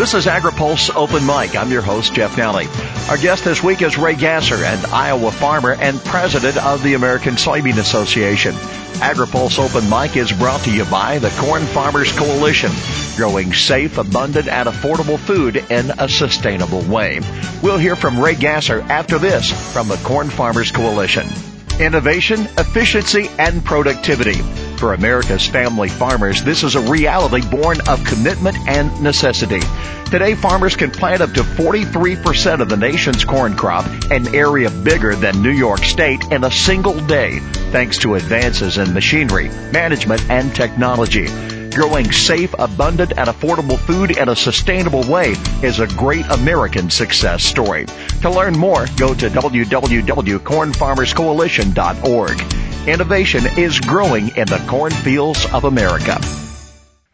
This is AgriPulse Open Mic. I'm your host, Jeff Nalley. Our guest this week is Ray Gaesser, an Iowa farmer and president of the American Soybean Association. AgriPulse Open Mic is brought to you by the Corn Farmers Coalition, growing safe, abundant, and affordable food in a sustainable way. We'll hear from Ray Gaesser after this from the Corn Farmers Coalition. Innovation, efficiency, and productivity. For America's family farmers, this is a reality born of commitment and necessity. Today, farmers can plant up to 43% of the nation's corn crop, an area bigger than New York State, in a single day, thanks to advances in machinery, management, and technology. Growing safe, abundant, and affordable food in a sustainable way is a great American success story. To learn more, go to www.cornfarmerscoalition.org. Innovation is growing in the cornfields of America.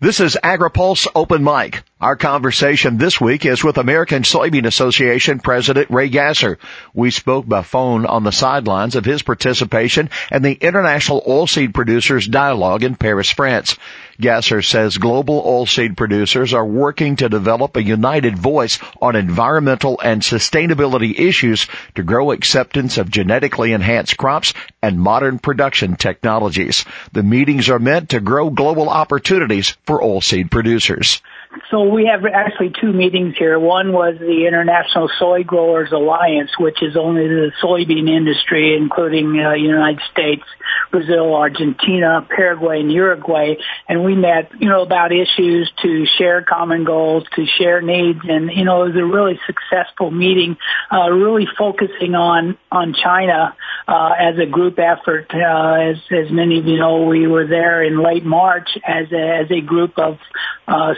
This is AgriPulse Open Mic. Our conversation this week is with American Soybean Association President Ray Gaesser. We spoke by phone on the sidelines of his participation in the International Oilseed Producers Dialogue in Paris, France. Gaesser says global oilseed producers are working to develop a united voice on environmental and sustainability issues to grow acceptance of genetically enhanced crops and modern production technologies. The meetings are meant to grow global opportunities for oilseed producers. So we have actually two meetings here. One was the International Soy Growers Alliance, which is only the soybean industry, including uh, United States, Brazil, Argentina, Paraguay, and Uruguay. And we met, you know, about issues to share common goals, to share needs, and you know, it was a really successful meeting, uh, really focusing on on China uh, as a group effort. Uh, as as many of you know, we were there in late March as a, as a group of uh,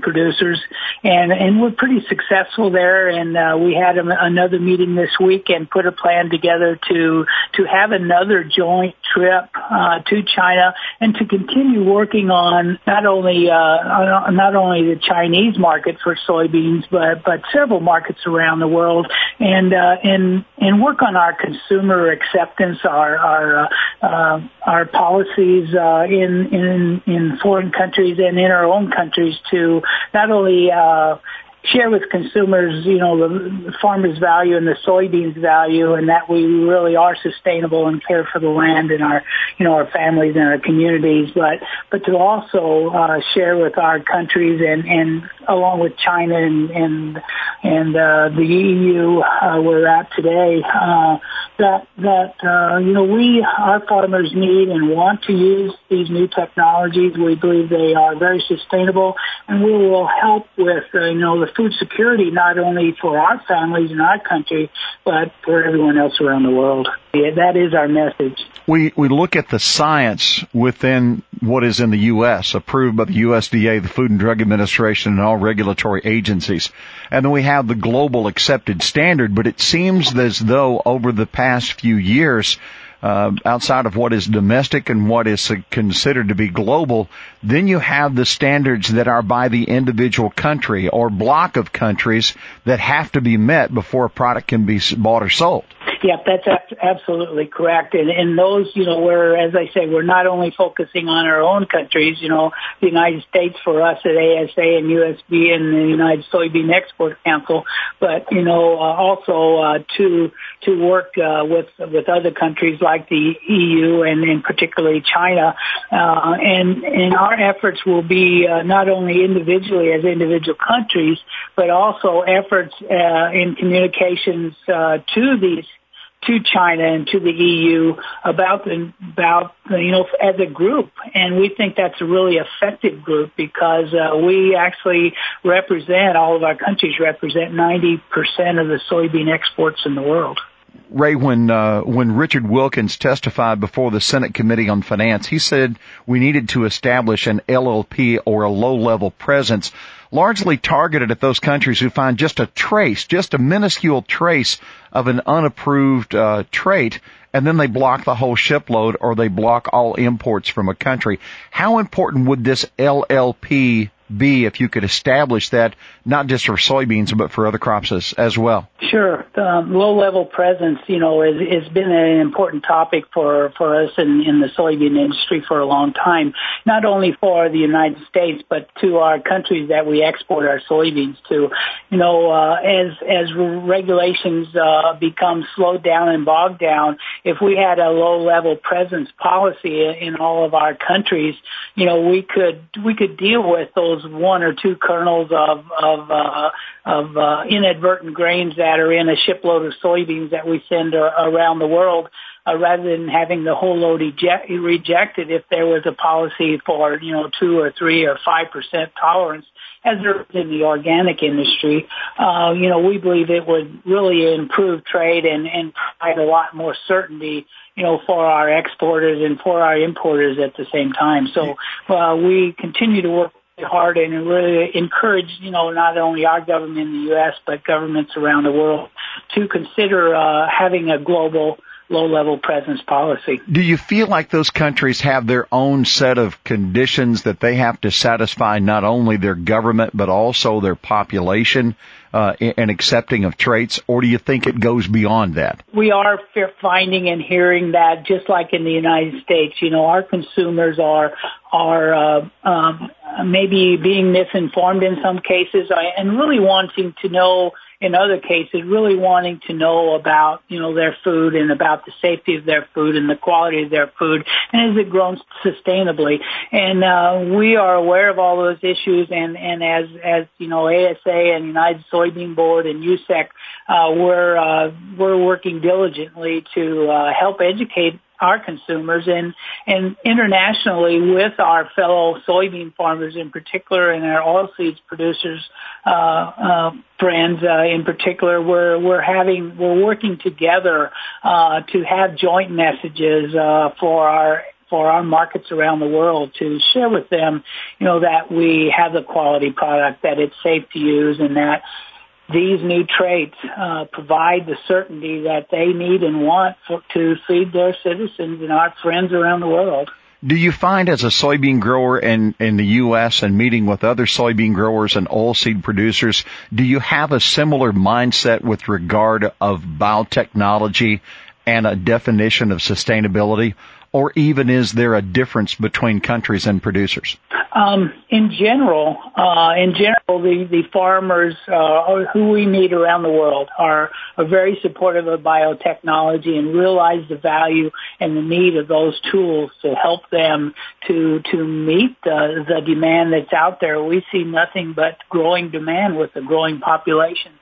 soybean producers, and and we're pretty successful there. And uh, we had a, another meeting this week and put a plan together to to have another joint trip uh, to China and to continue working on not only uh, not only the Chinese market for soybeans, but but several markets around the world, and uh, and and work on our consumer acceptance, our our uh, our policies uh, in in in foreign countries and in our own countries to not only uh, share with consumers, you know, the farmers' value and the soybeans value, and that we really are sustainable and care for the land and our, you know, our families and our communities. But but to also uh, share with our countries and and along with China and and and uh, the EU uh, we're at today. Uh, that that uh, you know we our farmers need and want to use these new technologies. We believe they are very sustainable, and we will help with uh, you know the food security not only for our families in our country, but for everyone else around the world. Yeah, that is our message. We we look at the science within what is in the U.S. approved by the USDA, the Food and Drug Administration, and all regulatory agencies, and then we have the global accepted standard. But it seems as though over the past few years uh, outside of what is domestic and what is considered to be global, then you have the standards that are by the individual country or block of countries that have to be met before a product can be bought or sold. Yep, that's absolutely correct. And those, you know, where, as I say, we're not only focusing on our own countries, you know, the United States for us at ASA and USB and the United Soybean Export Council, but, you know, uh, also uh, to to work uh, with with other countries like the EU and, and particularly China. Uh, and and our efforts will be uh, not only individually as individual countries, but also efforts uh, in communications uh, to these to China and to the EU about the, about you know as a group, and we think that's a really effective group because uh, we actually represent all of our countries represent 90% of the soybean exports in the world. Ray, when uh, when Richard Wilkins testified before the Senate Committee on Finance, he said we needed to establish an LLP or a low-level presence largely targeted at those countries who find just a trace, just a minuscule trace of an unapproved uh, trait, and then they block the whole shipload or they block all imports from a country. How important would this LLP be if you could establish that not just for soybeans but for other crops as, as well? Sure. Um, low level presence, you know, has, been an important topic for, for us in, in the soybean industry for a long time, not only for the United States, but to our countries that we export our soybeans to. You know, uh, as, as regulations, uh, become slowed down and bogged down, if we had a low level presence policy in all of our countries, you know, we could, we could deal with those one or two kernels of, of, uh, of uh, inadvertent grains that are in a shipload of soybeans that we send uh, around the world, uh, rather than having the whole load eject- rejected if there was a policy for you know two or three or five percent tolerance, as there is in the organic industry. Uh, you know, we believe it would really improve trade and, and provide a lot more certainty you know, for our exporters and for our importers at the same time. So uh, we continue to work hard and really encourage, you know, not only our government in the U.S., but governments around the world to consider uh, having a global low level presence policy. Do you feel like those countries have their own set of conditions that they have to satisfy not only their government but also their population uh, in accepting of traits, or do you think it goes beyond that? We are finding and hearing that just like in the United States, you know, our consumers are are uh, um, maybe being misinformed in some cases uh, and really wanting to know in other cases really wanting to know about, you know, their food and about the safety of their food and the quality of their food and is it grown sustainably. And, uh, we are aware of all those issues and, and as, as, you know, ASA and United Soybean Board and USSEC, uh, we're, uh, we're working diligently to, uh, help educate our consumers and and internationally with our fellow soybean farmers in particular and our oilseeds producers uh, uh, friends uh, in particular we're we're having we're working together uh, to have joint messages uh, for our for our markets around the world to share with them, you know, that we have the quality product, that it's safe to use, and that these new traits uh, provide the certainty that they need and want for, to feed their citizens and our friends around the world. Do you find as a soybean grower in, in the U.S. and meeting with other soybean growers and oilseed producers, do you have a similar mindset with regard of biotechnology and a definition of sustainability? Or even is there a difference between countries and producers? Um, in general, uh, in general, the, the farmers uh, who we meet around the world are, are very supportive of biotechnology and realize the value and the need of those tools to help them to to meet the, the demand that's out there. We see nothing but growing demand with the growing population.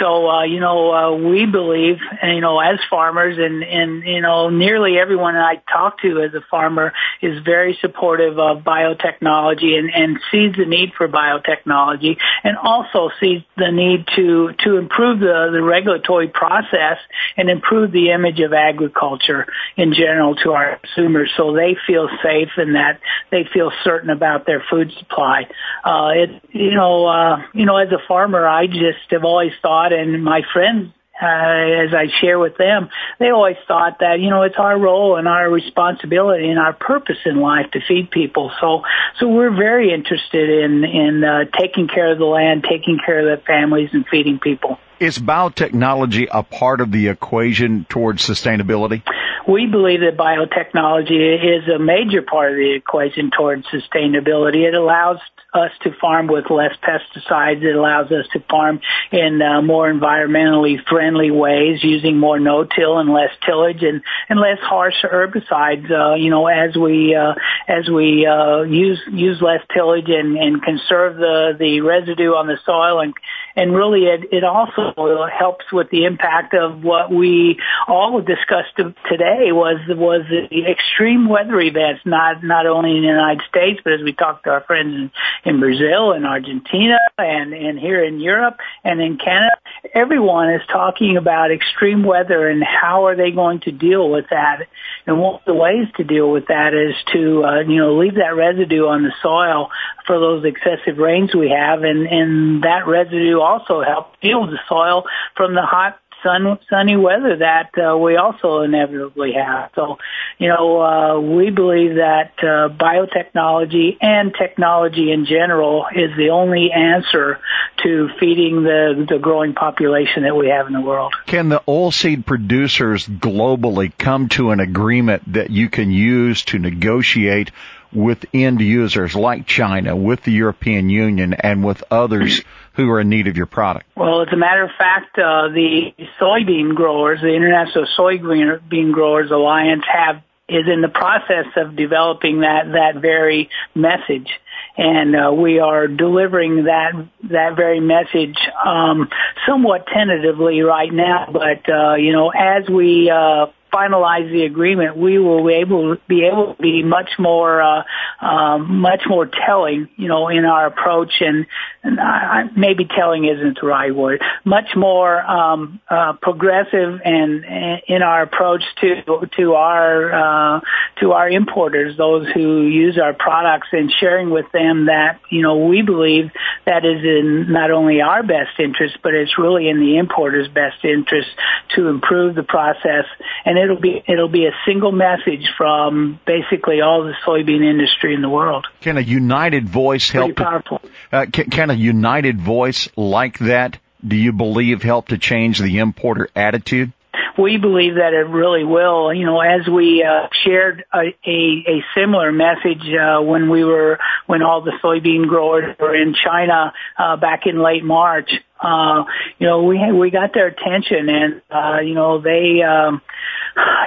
So, uh, you know, uh, we believe, you know, as farmers and, and, you know, nearly everyone I talk to as a farmer is very supportive of biotechnology and, and sees the need for biotechnology and also sees the need to, to improve the, the regulatory process and improve the image of agriculture in general to our consumers so they feel safe and that they feel certain about their food supply. Uh, it, you know, uh, you know, as a farmer, I just have always thought, and my friends, uh, as I share with them, they always thought that you know it's our role and our responsibility and our purpose in life to feed people. So, so we're very interested in in uh, taking care of the land, taking care of the families, and feeding people. Is biotechnology a part of the equation towards sustainability? We believe that biotechnology is a major part of the equation towards sustainability. It allows us to farm with less pesticides. It allows us to farm in uh, more environmentally friendly ways, using more no-till and less tillage and, and less harsh herbicides. Uh, you know, as we uh, as we uh, use use less tillage and, and conserve the the residue on the soil and and really it, it also helps with the impact of what we all discussed today was was the extreme weather events not not only in the United States but as we talked to our friends in, in Brazil and Argentina and and here in Europe and in Canada everyone is talking about extreme weather and how are they going to deal with that. And one of the ways to deal with that is to uh, you know leave that residue on the soil for those excessive rains we have. And and that residue also help shield the soil from the hot sun, sunny weather that uh, we also inevitably have. So, you know, uh, we believe that uh, biotechnology and technology in general is the only answer to feeding the the growing population that we have in the world. Can the oilseed producers globally come to an agreement that you can use to negotiate with end users like China, with the European Union, and with others who are in need of your product? Well, as a matter of fact, uh, the soybean growers, the International Soybean Growers Alliance, have is in the process of developing that that very message and uh, we are delivering that that very message um, somewhat tentatively right now. But uh, you know, as we uh, finalize the agreement, we will be able be able to be much more uh, uh, much more telling, you know, in our approach and, and I, maybe telling isn't the right word. Much more um, uh, progressive and, and in our approach to to our uh, to our importers, those who use our products, and sharing with them that you know we believe that is in not only our best interest, but it's really in the importer's best interest to improve the process and it'll be it'll be a single message from basically all the soybean industry in the world. Can a united voice help? Pretty powerful. Uh, can, can a united voice like that? Do you believe help to change the importer attitude? We believe that it really will. You know, as we uh, shared a, a, a similar message uh, when we were when all the soybean growers were in China uh, back in late March. Uh, you know, we we got their attention, and uh, you know they. Um,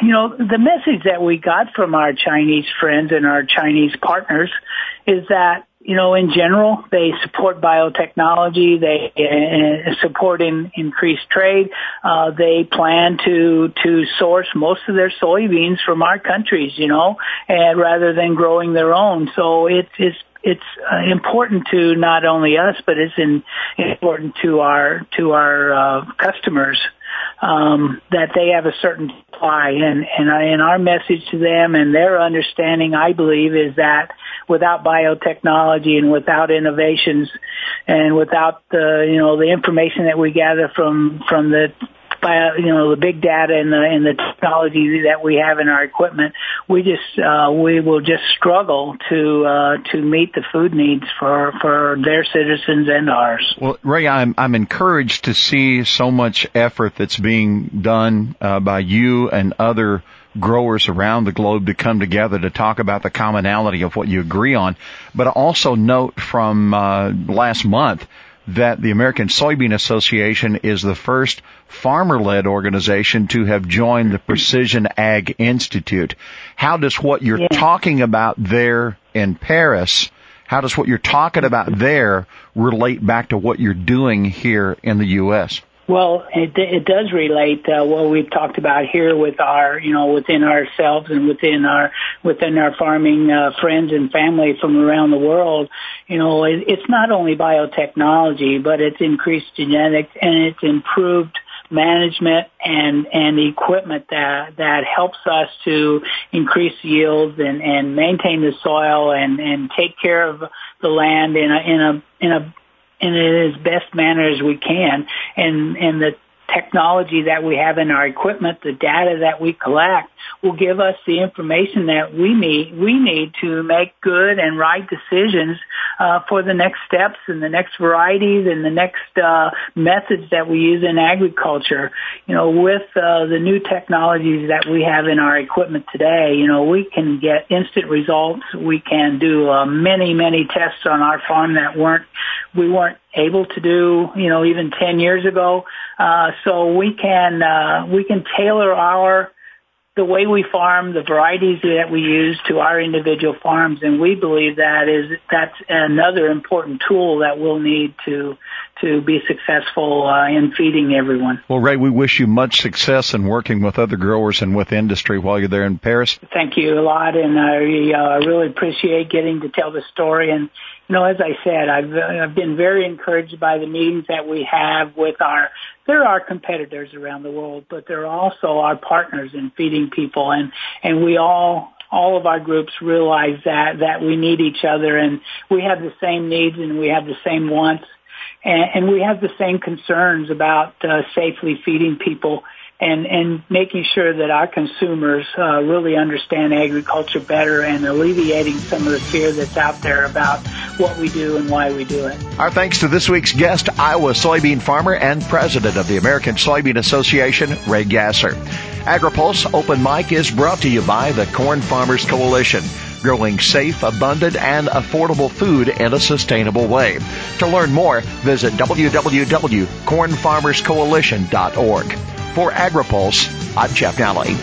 you know, the message that we got from our Chinese friends and our Chinese partners is that you know, in general, they support biotechnology. They uh, support in, increased trade. Uh, they plan to to source most of their soybeans from our countries, you know, and rather than growing their own. So it's it's it's uh, important to not only us, but it's in, important to our to our uh, customers um, that they have a certain supply, and and, and our message to them and their understanding, I believe, is that without biotechnology and without innovations, and without the you know the information that we gather from from the by you know the big data and the and the technology that we have in our equipment, we just uh, we will just struggle to uh, to meet the food needs for for their citizens and ours. Well, Ray, I'm I'm encouraged to see so much effort that's being done uh, by you and other growers around the globe to come together to talk about the commonality of what you agree on. But also note from uh, last month that the American Soybean Association is the first farmer-led organization to have joined the Precision Ag Institute. How does what you're yeah. talking about there in Paris, how does what you're talking about there relate back to what you're doing here in the U.S.? Well, it, it does relate uh, what we've talked about here with our, you know, within ourselves and within our within our farming uh, friends and family from around the world. You know, it, it's not only biotechnology, but it's increased genetics and it's improved management and and equipment that that helps us to increase yields and and maintain the soil and and take care of the land in a in a in a in as best manner as we can. And, and the technology that we have in our equipment, the data that we collect, will give us the information that we need we need to make good and right decisions uh, for the next steps and the next varieties and the next uh, methods that we use in agriculture. You know, with uh, the new technologies that we have in our equipment today, you know, we can get instant results. We can do uh, many many tests on our farm that weren't we weren't able to do, you know, even 10 years ago. Uh, so we can, uh, we can tailor our the way we farm, the varieties that we use to our individual farms, and we believe that is that's another important tool that we'll need to to be successful uh, in feeding everyone. Well, Ray, we wish you much success in working with other growers and with industry while you're there in Paris. Thank you a lot, and I uh, really appreciate getting to tell the story. And you know, as I said, I've I've been very encouraged by the meetings that we have with our there are competitors around the world, but they're also our partners in feeding people and, and we all, all of our groups realize that, that we need each other and we have the same needs and we have the same wants And, and we have the same concerns about uh, safely feeding people and and making sure that our consumers uh, really understand agriculture better and alleviating some of the fear that's out there about what we do and why we do it. Our thanks to this week's guest, Iowa soybean farmer and president of the American Soybean Association, Ray Gaesser. AgriPulse Open Mic is brought to you by the Corn Farmers Coalition growing safe, abundant, and affordable food in a sustainable way. To learn more, visit www.cornfarmerscoalition.org. For AgriPulse, I'm Jeff Nalley.